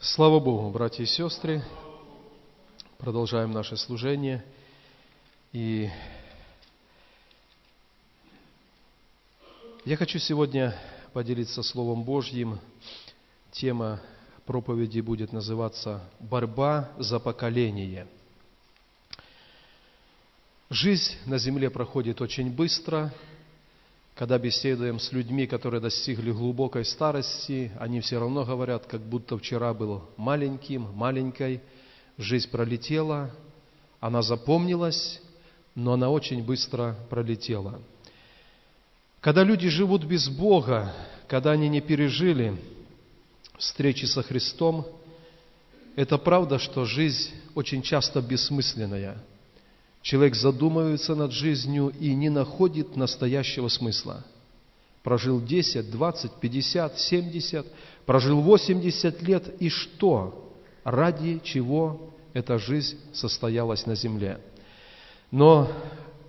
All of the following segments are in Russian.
Слава Богу, братья и сестры, продолжаем наше служение. И я хочу сегодня поделиться Словом Божьим. Тема проповеди будет называться «Борьба за поколение». Жизнь на земле проходит очень быстро – когда беседуем с людьми, которые достигли глубокой старости, они все равно говорят, как будто вчера был маленьким, маленькой, жизнь пролетела, она запомнилась, но она очень быстро пролетела. Когда люди живут без Бога, когда они не пережили встречи со Христом, это правда, что жизнь очень часто бессмысленная – Человек задумывается над жизнью и не находит настоящего смысла. Прожил 10, 20, 50, 70, прожил 80 лет, и что? Ради чего эта жизнь состоялась на земле? Но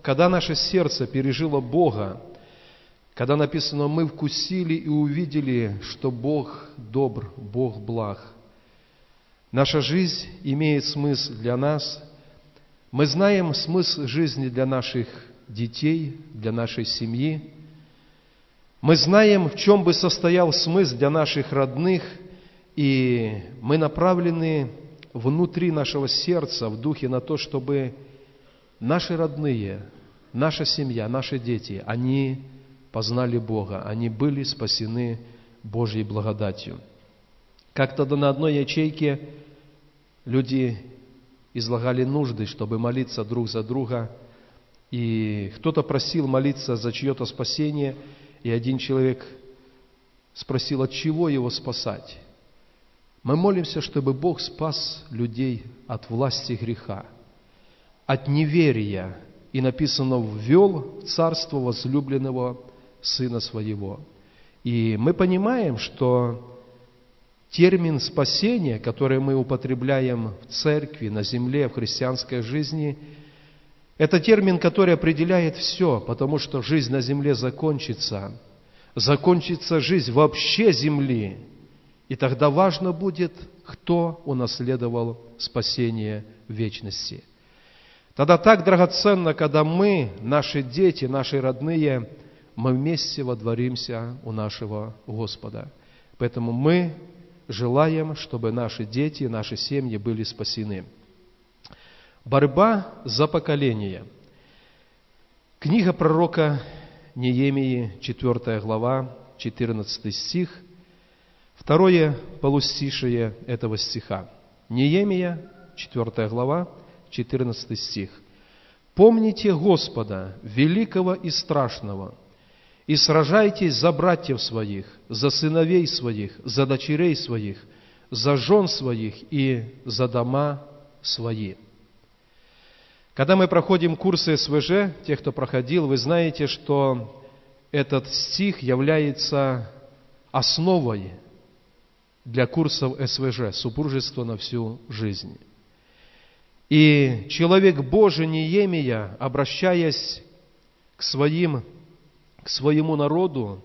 когда наше сердце пережило Бога, когда написано, мы вкусили и увидели, что Бог добр, Бог благ, наша жизнь имеет смысл для нас – мы знаем смысл жизни для наших детей, для нашей семьи. Мы знаем, в чем бы состоял смысл для наших родных, и мы направлены внутри нашего сердца, в духе на то, чтобы наши родные, наша семья, наши дети, они познали Бога, они были спасены Божьей благодатью. Как-то на одной ячейке люди излагали нужды, чтобы молиться друг за друга. И кто-то просил молиться за чье-то спасение, и один человек спросил, от чего его спасать. Мы молимся, чтобы Бог спас людей от власти греха, от неверия, и написано, ввел в царство возлюбленного Сына Своего. И мы понимаем, что термин спасения, который мы употребляем в церкви, на земле, в христианской жизни, это термин, который определяет все, потому что жизнь на земле закончится, закончится жизнь вообще земли, и тогда важно будет, кто унаследовал спасение вечности. Тогда так драгоценно, когда мы, наши дети, наши родные, мы вместе водворимся у нашего Господа. Поэтому мы желаем, чтобы наши дети, наши семьи были спасены. Борьба за поколение. Книга пророка Неемии, 4 глава, 14 стих, второе полустишие этого стиха. Неемия, 4 глава, 14 стих. «Помните Господа, великого и страшного, и сражайтесь за братьев своих, за сыновей своих, за дочерей своих, за жен своих и за дома свои. Когда мы проходим курсы СВЖ, те, кто проходил, вы знаете, что этот стих является основой для курсов СВЖ, супружество на всю жизнь. И человек Божий Неемия, обращаясь к своим к своему народу,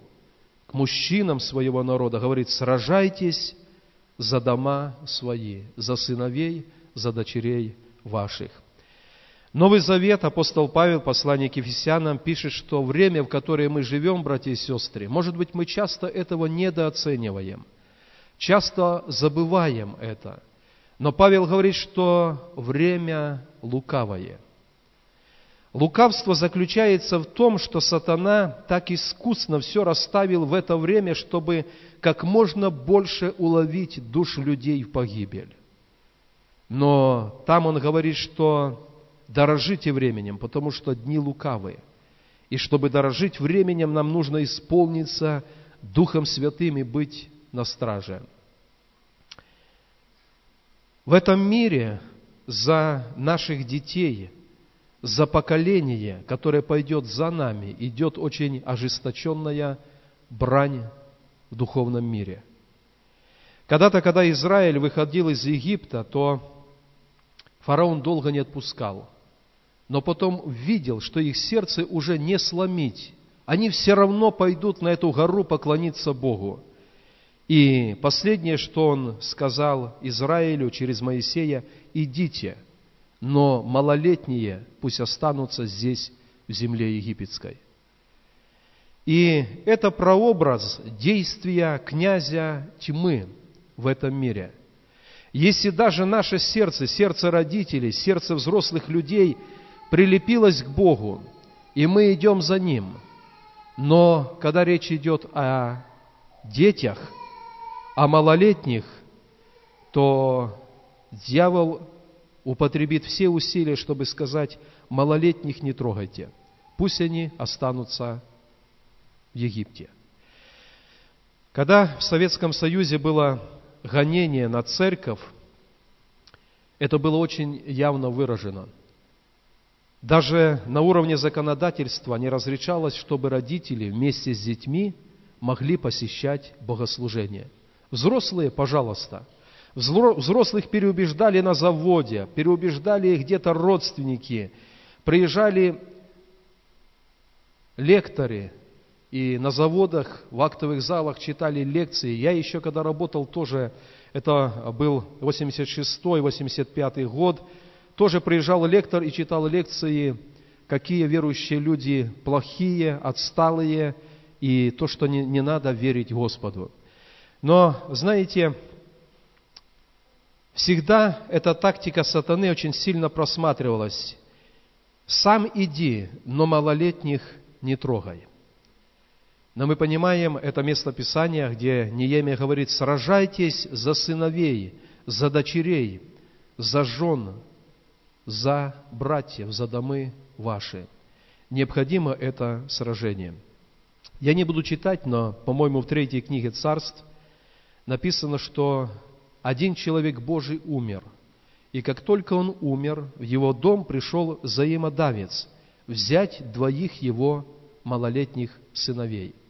к мужчинам своего народа, говорит, сражайтесь за дома свои, за сыновей, за дочерей ваших. Новый Завет, апостол Павел, послание к Ефесянам, пишет, что время, в которое мы живем, братья и сестры, может быть, мы часто этого недооцениваем, часто забываем это. Но Павел говорит, что время лукавое. Лукавство заключается в том, что сатана так искусно все расставил в это время, чтобы как можно больше уловить душ людей в погибель. Но там он говорит, что дорожите временем, потому что дни лукавые. И чтобы дорожить временем, нам нужно исполниться Духом Святым и быть на страже. В этом мире за наших детей – за поколение, которое пойдет за нами, идет очень ожесточенная брань в духовном мире. Когда-то, когда Израиль выходил из Египта, то фараон долго не отпускал. Но потом видел, что их сердце уже не сломить. Они все равно пойдут на эту гору поклониться Богу. И последнее, что он сказал Израилю через Моисея, идите, но малолетние пусть останутся здесь, в земле египетской. И это прообраз действия князя тьмы в этом мире. Если даже наше сердце, сердце родителей, сердце взрослых людей прилепилось к Богу, и мы идем за Ним, но когда речь идет о детях, о малолетних, то дьявол употребит все усилия, чтобы сказать, малолетних не трогайте, пусть они останутся в Египте. Когда в Советском Союзе было гонение на церковь, это было очень явно выражено. Даже на уровне законодательства не разрешалось, чтобы родители вместе с детьми могли посещать богослужение. Взрослые, пожалуйста. Взрослых переубеждали на заводе, переубеждали где-то родственники. Приезжали лекторы, и на заводах, в актовых залах читали лекции. Я еще, когда работал, тоже, это был 86-85 год, тоже приезжал лектор и читал лекции, какие верующие люди плохие, отсталые, и то, что не, не надо верить Господу. Но, знаете, всегда эта тактика сатаны очень сильно просматривалась. Сам иди, но малолетних не трогай. Но мы понимаем это место Писания, где Неемия говорит, сражайтесь за сыновей, за дочерей, за жен, за братьев, за домы ваши. Необходимо это сражение. Я не буду читать, но, по-моему, в третьей книге царств написано, что один человек Божий умер. И как только он умер, в его дом пришел взаимодавец взять двоих его малолетних сыновей –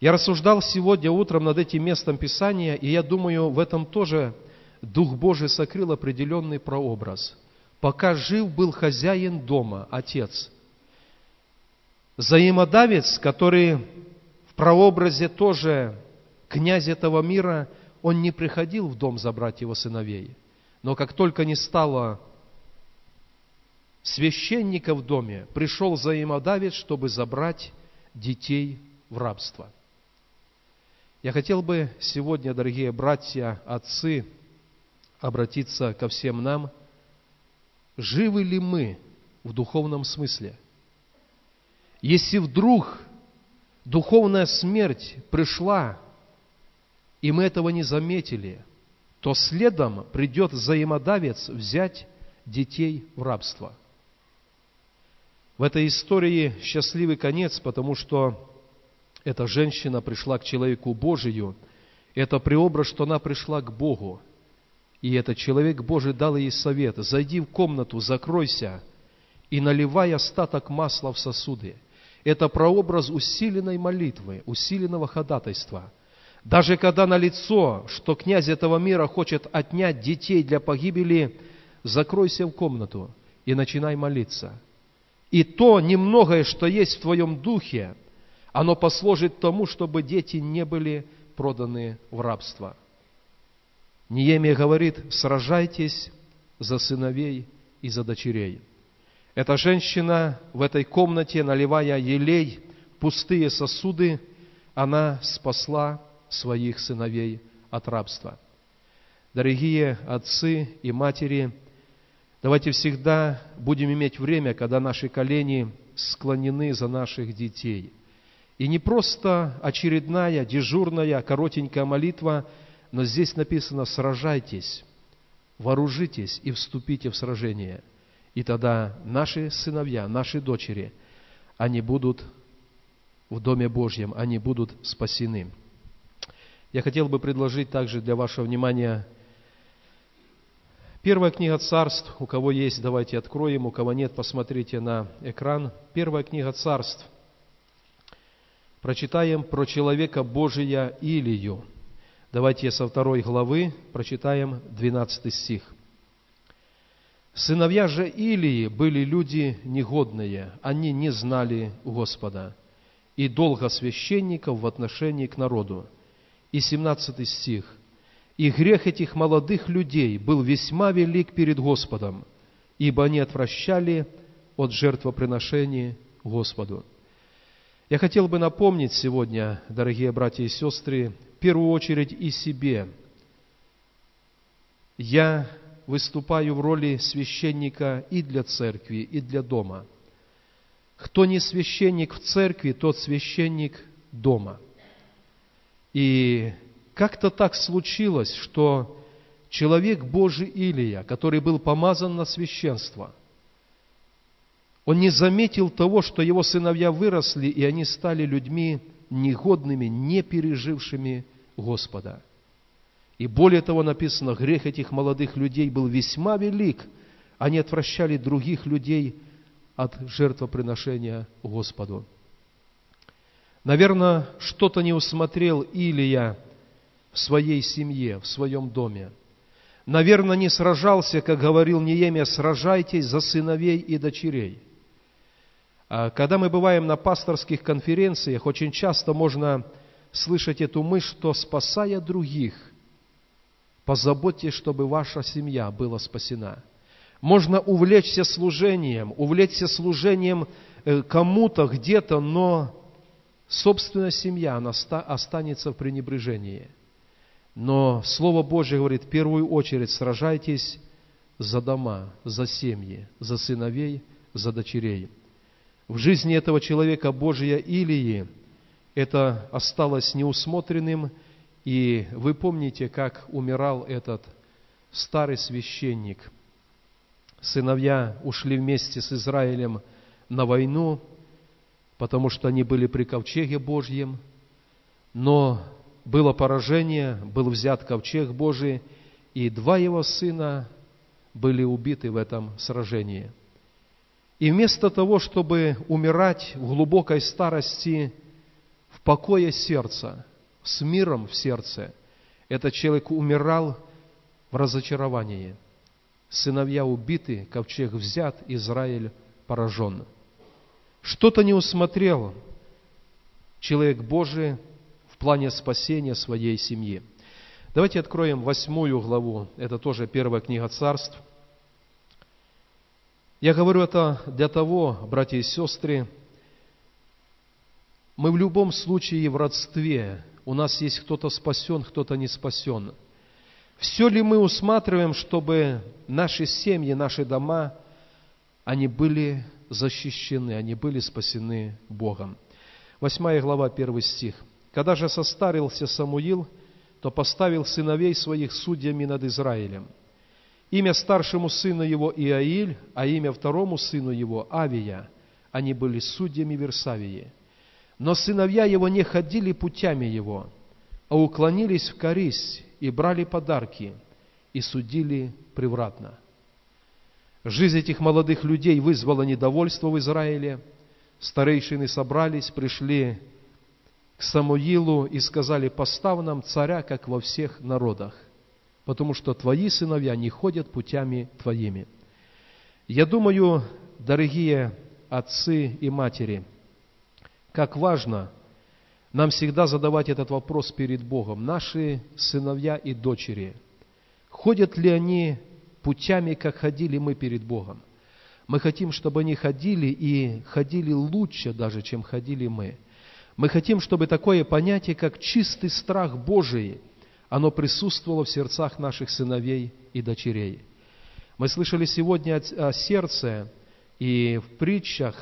я рассуждал сегодня утром над этим местом Писания, и я думаю, в этом тоже Дух Божий сокрыл определенный прообраз. Пока жив был хозяин дома, отец, взаимодавец, который в прообразе тоже князь этого мира, он не приходил в дом забрать его сыновей. Но как только не стало священника в доме, пришел взаимодавец, чтобы забрать детей в рабство. Я хотел бы сегодня, дорогие братья, отцы, обратиться ко всем нам. Живы ли мы в духовном смысле? Если вдруг духовная смерть пришла, и мы этого не заметили, то следом придет взаимодавец взять детей в рабство. В этой истории счастливый конец, потому что эта женщина пришла к человеку Божию, это преобраз, что она пришла к Богу. И этот человек Божий дал ей совет, зайди в комнату, закройся и наливай остаток масла в сосуды. Это прообраз усиленной молитвы, усиленного ходатайства. Даже когда на лицо, что князь этого мира хочет отнять детей для погибели, закройся в комнату и начинай молиться. И то немногое, что есть в твоем духе, оно послужит тому, чтобы дети не были проданы в рабство. Неемия говорит, сражайтесь за сыновей и за дочерей. Эта женщина в этой комнате, наливая елей пустые сосуды, она спасла своих сыновей от рабства. Дорогие отцы и матери, давайте всегда будем иметь время, когда наши колени склонены за наших детей – и не просто очередная, дежурная, коротенькая молитва, но здесь написано «сражайтесь, вооружитесь и вступите в сражение». И тогда наши сыновья, наши дочери, они будут в Доме Божьем, они будут спасены. Я хотел бы предложить также для вашего внимания Первая книга царств, у кого есть, давайте откроем, у кого нет, посмотрите на экран. Первая книга царств – прочитаем про человека Божия Илию. Давайте со второй главы прочитаем 12 стих. Сыновья же Илии были люди негодные, они не знали Господа и долго священников в отношении к народу. И 17 стих. «И грех этих молодых людей был весьма велик перед Господом, ибо они отвращали от жертвоприношения Господу». Я хотел бы напомнить сегодня, дорогие братья и сестры, в первую очередь и себе. Я выступаю в роли священника и для церкви, и для дома. Кто не священник в церкви, тот священник дома. И как-то так случилось, что человек Божий Илия, который был помазан на священство, он не заметил того, что его сыновья выросли, и они стали людьми негодными, не пережившими Господа. И более того написано, грех этих молодых людей был весьма велик. Они отвращали других людей от жертвоприношения Господу. Наверное, что-то не усмотрел Илия в своей семье, в своем доме. Наверное, не сражался, как говорил Неемия, сражайтесь за сыновей и дочерей. А когда мы бываем на пасторских конференциях, очень часто можно слышать эту мысль, что спасая других, позаботьтесь, чтобы ваша семья была спасена. Можно увлечься служением, увлечься служением э, кому-то где-то, но собственная семья, она останется в пренебрежении. Но Слово Божье говорит, в первую очередь сражайтесь за дома, за семьи, за сыновей, за дочерей. В жизни этого человека Божия Илии это осталось неусмотренным, и вы помните, как умирал этот старый священник. Сыновья ушли вместе с Израилем на войну, потому что они были при ковчеге Божьем, но было поражение, был взят ковчег Божий, и два его сына были убиты в этом сражении. И вместо того, чтобы умирать в глубокой старости, в покое сердца, с миром в сердце, этот человек умирал в разочаровании. Сыновья убиты, ковчег взят, Израиль поражен. Что-то не усмотрел человек Божий в плане спасения своей семьи. Давайте откроем восьмую главу. Это тоже первая книга царств. Я говорю это для того, братья и сестры, мы в любом случае в родстве. У нас есть кто-то спасен, кто-то не спасен. Все ли мы усматриваем, чтобы наши семьи, наши дома, они были защищены, они были спасены Богом. Восьмая глава, первый стих. «Когда же состарился Самуил, то поставил сыновей своих судьями над Израилем. Имя старшему сыну его Иаиль, а имя второму сыну его Авия. Они были судьями Версавии. Но сыновья его не ходили путями его, а уклонились в корысть и брали подарки, и судили превратно. Жизнь этих молодых людей вызвала недовольство в Израиле. Старейшины собрались, пришли к Самуилу и сказали, поставь нам царя, как во всех народах, потому что твои сыновья не ходят путями твоими. Я думаю, дорогие отцы и матери, как важно нам всегда задавать этот вопрос перед Богом. Наши сыновья и дочери, ходят ли они путями, как ходили мы перед Богом. Мы хотим, чтобы они ходили и ходили лучше даже, чем ходили мы. Мы хотим, чтобы такое понятие, как чистый страх Божий, оно присутствовало в сердцах наших сыновей и дочерей. Мы слышали сегодня о сердце, и в притчах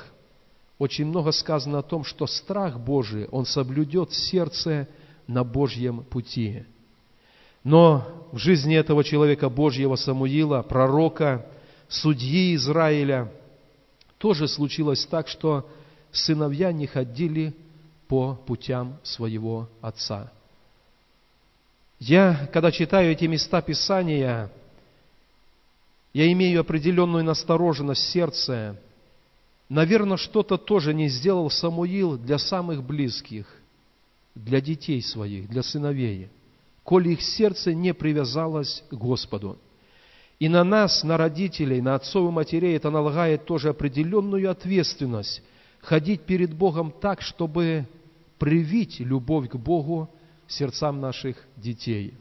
очень много сказано о том, что страх Божий, он соблюдет сердце на Божьем пути. Но в жизни этого человека Божьего Самуила, пророка, судьи Израиля, тоже случилось так, что сыновья не ходили по путям своего отца. Я, когда читаю эти места Писания, я имею определенную настороженность в сердце. Наверное, что-то тоже не сделал Самуил для самых близких, для детей своих, для сыновей коли их сердце не привязалось к Господу. И на нас, на родителей, на отцов и матерей это налагает тоже определенную ответственность ходить перед Богом так, чтобы привить любовь к Богу сердцам наших детей.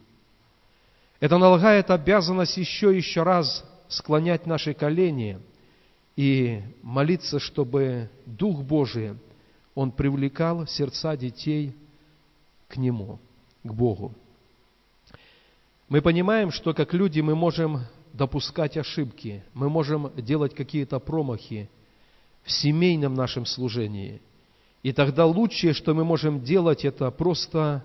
Это налагает обязанность еще и еще раз склонять наши колени и молиться, чтобы Дух Божий, Он привлекал сердца детей к Нему, к Богу. Мы понимаем, что как люди мы можем допускать ошибки, мы можем делать какие-то промахи в семейном нашем служении. И тогда лучшее, что мы можем делать, это просто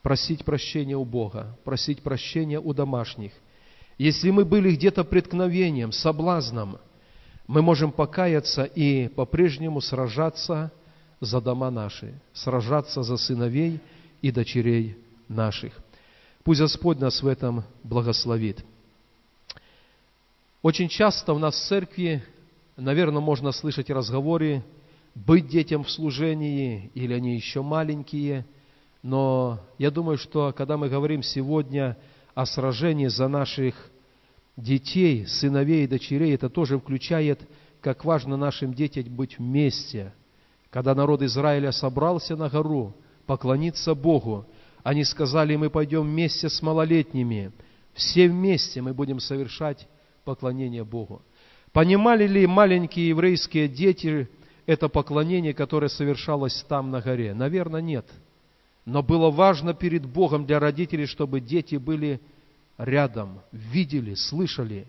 просить прощения у Бога, просить прощения у домашних. Если мы были где-то преткновением, соблазном, мы можем покаяться и по-прежнему сражаться за дома наши, сражаться за сыновей и дочерей наших. Пусть Господь нас в этом благословит. Очень часто у нас в церкви, наверное, можно слышать разговоры, быть детям в служении, или они еще маленькие – но я думаю, что когда мы говорим сегодня о сражении за наших детей, сыновей и дочерей, это тоже включает, как важно нашим детям быть вместе. Когда народ Израиля собрался на гору поклониться Богу, они сказали, мы пойдем вместе с малолетними, все вместе мы будем совершать поклонение Богу. Понимали ли маленькие еврейские дети это поклонение, которое совершалось там на горе? Наверное, нет – но было важно перед Богом для родителей, чтобы дети были рядом, видели, слышали.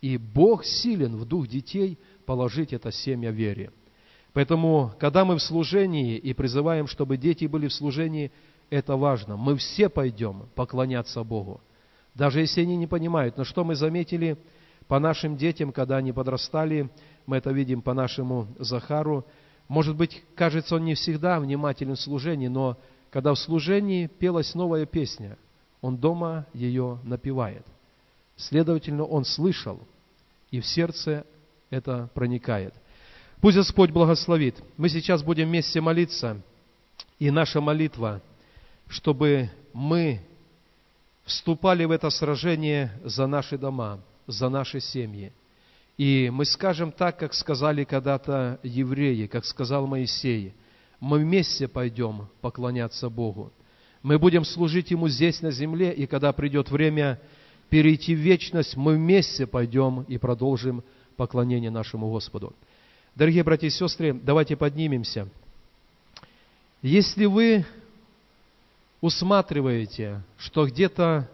И Бог силен в дух детей положить это семя вере. Поэтому, когда мы в служении и призываем, чтобы дети были в служении, это важно. Мы все пойдем поклоняться Богу. Даже если они не понимают. Но что мы заметили по нашим детям, когда они подрастали, мы это видим по нашему Захару. Может быть, кажется, он не всегда внимателен в служении, но когда в служении пелась новая песня, он дома ее напевает. Следовательно, он слышал, и в сердце это проникает. Пусть Господь благословит. Мы сейчас будем вместе молиться, и наша молитва, чтобы мы вступали в это сражение за наши дома, за наши семьи. И мы скажем так, как сказали когда-то евреи, как сказал Моисей – мы вместе пойдем поклоняться Богу. Мы будем служить Ему здесь, на земле, и когда придет время перейти в вечность, мы вместе пойдем и продолжим поклонение нашему Господу. Дорогие братья и сестры, давайте поднимемся. Если вы усматриваете, что где-то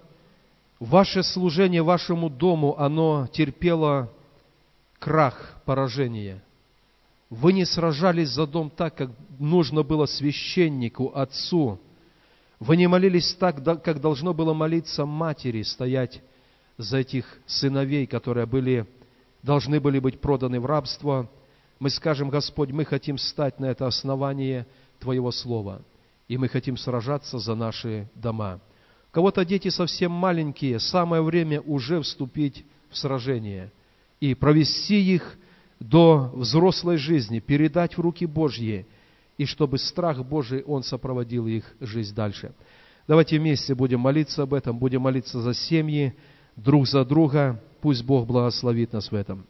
ваше служение вашему дому, оно терпело крах, поражение, вы не сражались за дом так, как нужно было священнику, отцу. Вы не молились так, как должно было молиться матери, стоять за этих сыновей, которые были, должны были быть проданы в рабство. Мы скажем, Господь, мы хотим стать на это основание Твоего Слова, и мы хотим сражаться за наши дома. У кого-то дети совсем маленькие, самое время уже вступить в сражение и провести их до взрослой жизни, передать в руки Божьи, и чтобы страх Божий, он сопроводил их жизнь дальше. Давайте вместе будем молиться об этом, будем молиться за семьи, друг за друга. Пусть Бог благословит нас в этом.